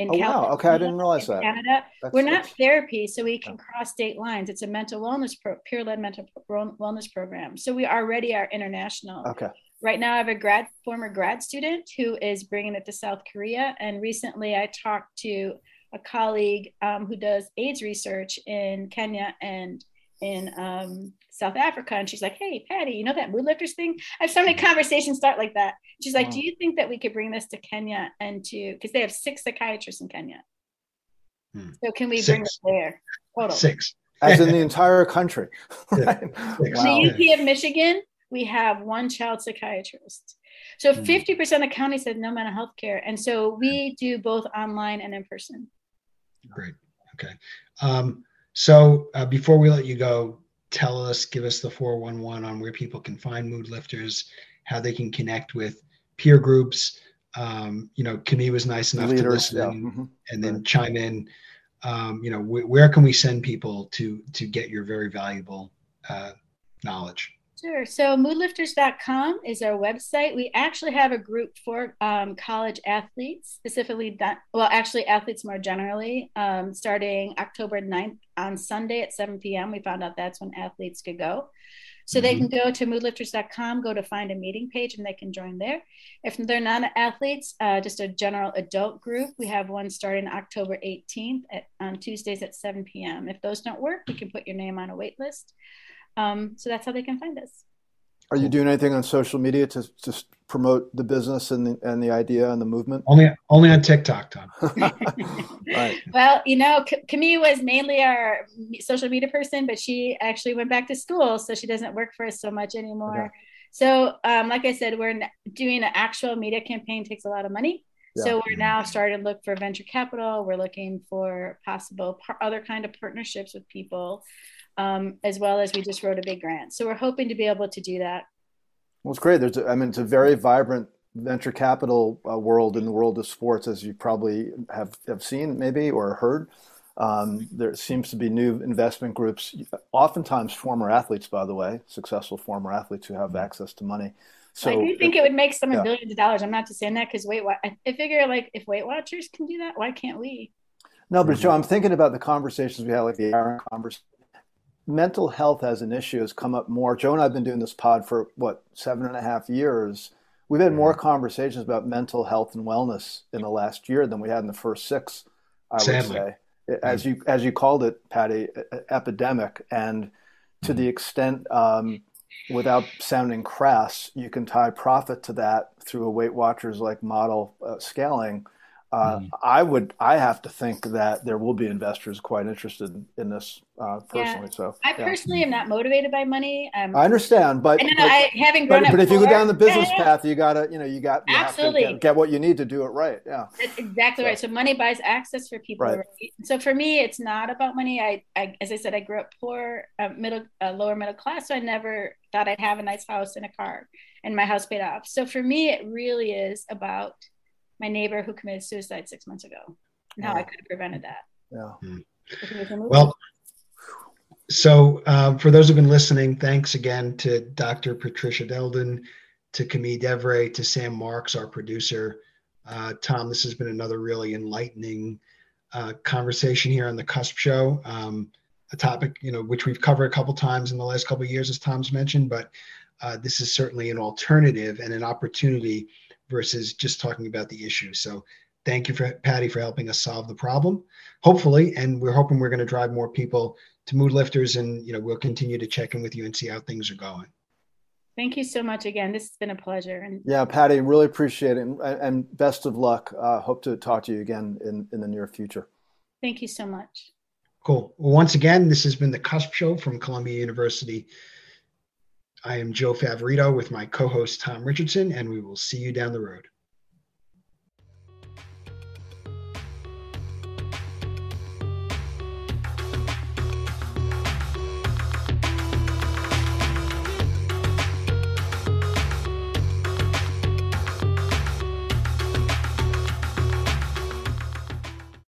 in oh, California, wow. Okay, I didn't realize that. Canada. That's, We're not therapy, so we can cross state lines. It's a mental wellness, pro- peer-led mental wellness program. So we already are international. Okay. Right now, I have a grad, former grad student who is bringing it to South Korea, and recently I talked to a colleague um, who does AIDS research in Kenya and in um, South Africa. And she's like, Hey, Patty, you know that mood lifters thing? I have so many conversations start like that. She's like, wow. Do you think that we could bring this to Kenya and to, because they have six psychiatrists in Kenya. Hmm. So can we six. bring it there? Total. Six. As in the entire country. right? wow. The UP of Michigan, we have one child psychiatrist. So 50% hmm. of counties have no mental health care. And so we do both online and in person. Great. Okay. Um, so uh, before we let you go, tell us, give us the 411 on where people can find mood lifters, how they can connect with peer groups. Um, you know, Camille was nice enough Leaders, to listen yeah. mm-hmm. and then right. chime in. Um, you know, wh- where can we send people to to get your very valuable uh, knowledge? Sure. So moodlifters.com is our website. We actually have a group for um, college athletes, specifically, that, well, actually, athletes more generally, um, starting October 9th on Sunday at 7 p.m. We found out that's when athletes could go. So mm-hmm. they can go to moodlifters.com, go to find a meeting page, and they can join there. If they're not athletes, uh, just a general adult group, we have one starting October 18th at, on Tuesdays at 7 p.m. If those don't work, you can put your name on a wait list. Um, so that's how they can find us. Are you doing anything on social media to just promote the business and the, and the idea and the movement? Only only on TikTok, Tom. right. Well, you know, Camille was mainly our social media person, but she actually went back to school, so she doesn't work for us so much anymore. Okay. So, um, like I said, we're doing an actual media campaign takes a lot of money. Yeah. So we're now starting to look for venture capital. We're looking for possible par- other kind of partnerships with people um, as well as we just wrote a big grant. So we're hoping to be able to do that. Well, it's great. There's, a, I mean, it's a very vibrant venture capital uh, world in the world of sports, as you probably have, have seen maybe or heard. Um, there seems to be new investment groups, oftentimes former athletes, by the way, successful former athletes who have access to money. So I do think it, it would make someone yeah. billions of dollars. I'm not just saying that because Weight I figure like if Weight Watchers can do that, why can't we? No, but Joe, I'm thinking about the conversations we had, like the Aaron conversation mental health as an issue has come up more. Joe and I have been doing this pod for what seven and a half years. We've had more mm-hmm. conversations about mental health and wellness in the last year than we had in the first six. I Sadly. would say, as you as you called it, Patty, epidemic, and to the mm-hmm. extent, um, without sounding crass, you can tie profit to that through a Weight Watchers like model uh, scaling. Uh, mm. I would, I have to think that there will be investors quite interested in, in this uh, personally. Yeah. So I yeah. personally am not motivated by money. Um, I understand, but, and but, I, having grown but, but if you go down the business yeah, path, you gotta, you know, you got you absolutely get, get, what you need to do it right. Yeah, That's exactly so. right. So money buys access for people. Right. right. So for me, it's not about money. I, I as I said, I grew up poor, uh, middle, uh, lower middle class. So I never thought I'd have a nice house and a car, and my house paid off. So for me, it really is about my neighbor who committed suicide six months ago and how I could have prevented that. Yeah. Hmm. Well, so um, for those who've been listening, thanks again to Dr. Patricia Deldin, to Camille Davre, to Sam Marks, our producer. Uh, Tom, this has been another really enlightening uh, conversation here on the Cusp Show. Um, a topic, you know, which we've covered a couple times in the last couple of years, as Tom's mentioned, but uh, this is certainly an alternative and an opportunity versus just talking about the issue. So thank you for Patty for helping us solve the problem. Hopefully, and we're hoping we're going to drive more people to mood lifters and you know we'll continue to check in with you and see how things are going. Thank you so much again. This has been a pleasure. And yeah, Patty, really appreciate it, and, and best of luck. Uh, hope to talk to you again in in the near future. Thank you so much. Cool. Well, once again, this has been the Cusp Show from Columbia University. I am Joe Favorito with my co host Tom Richardson, and we will see you down the road.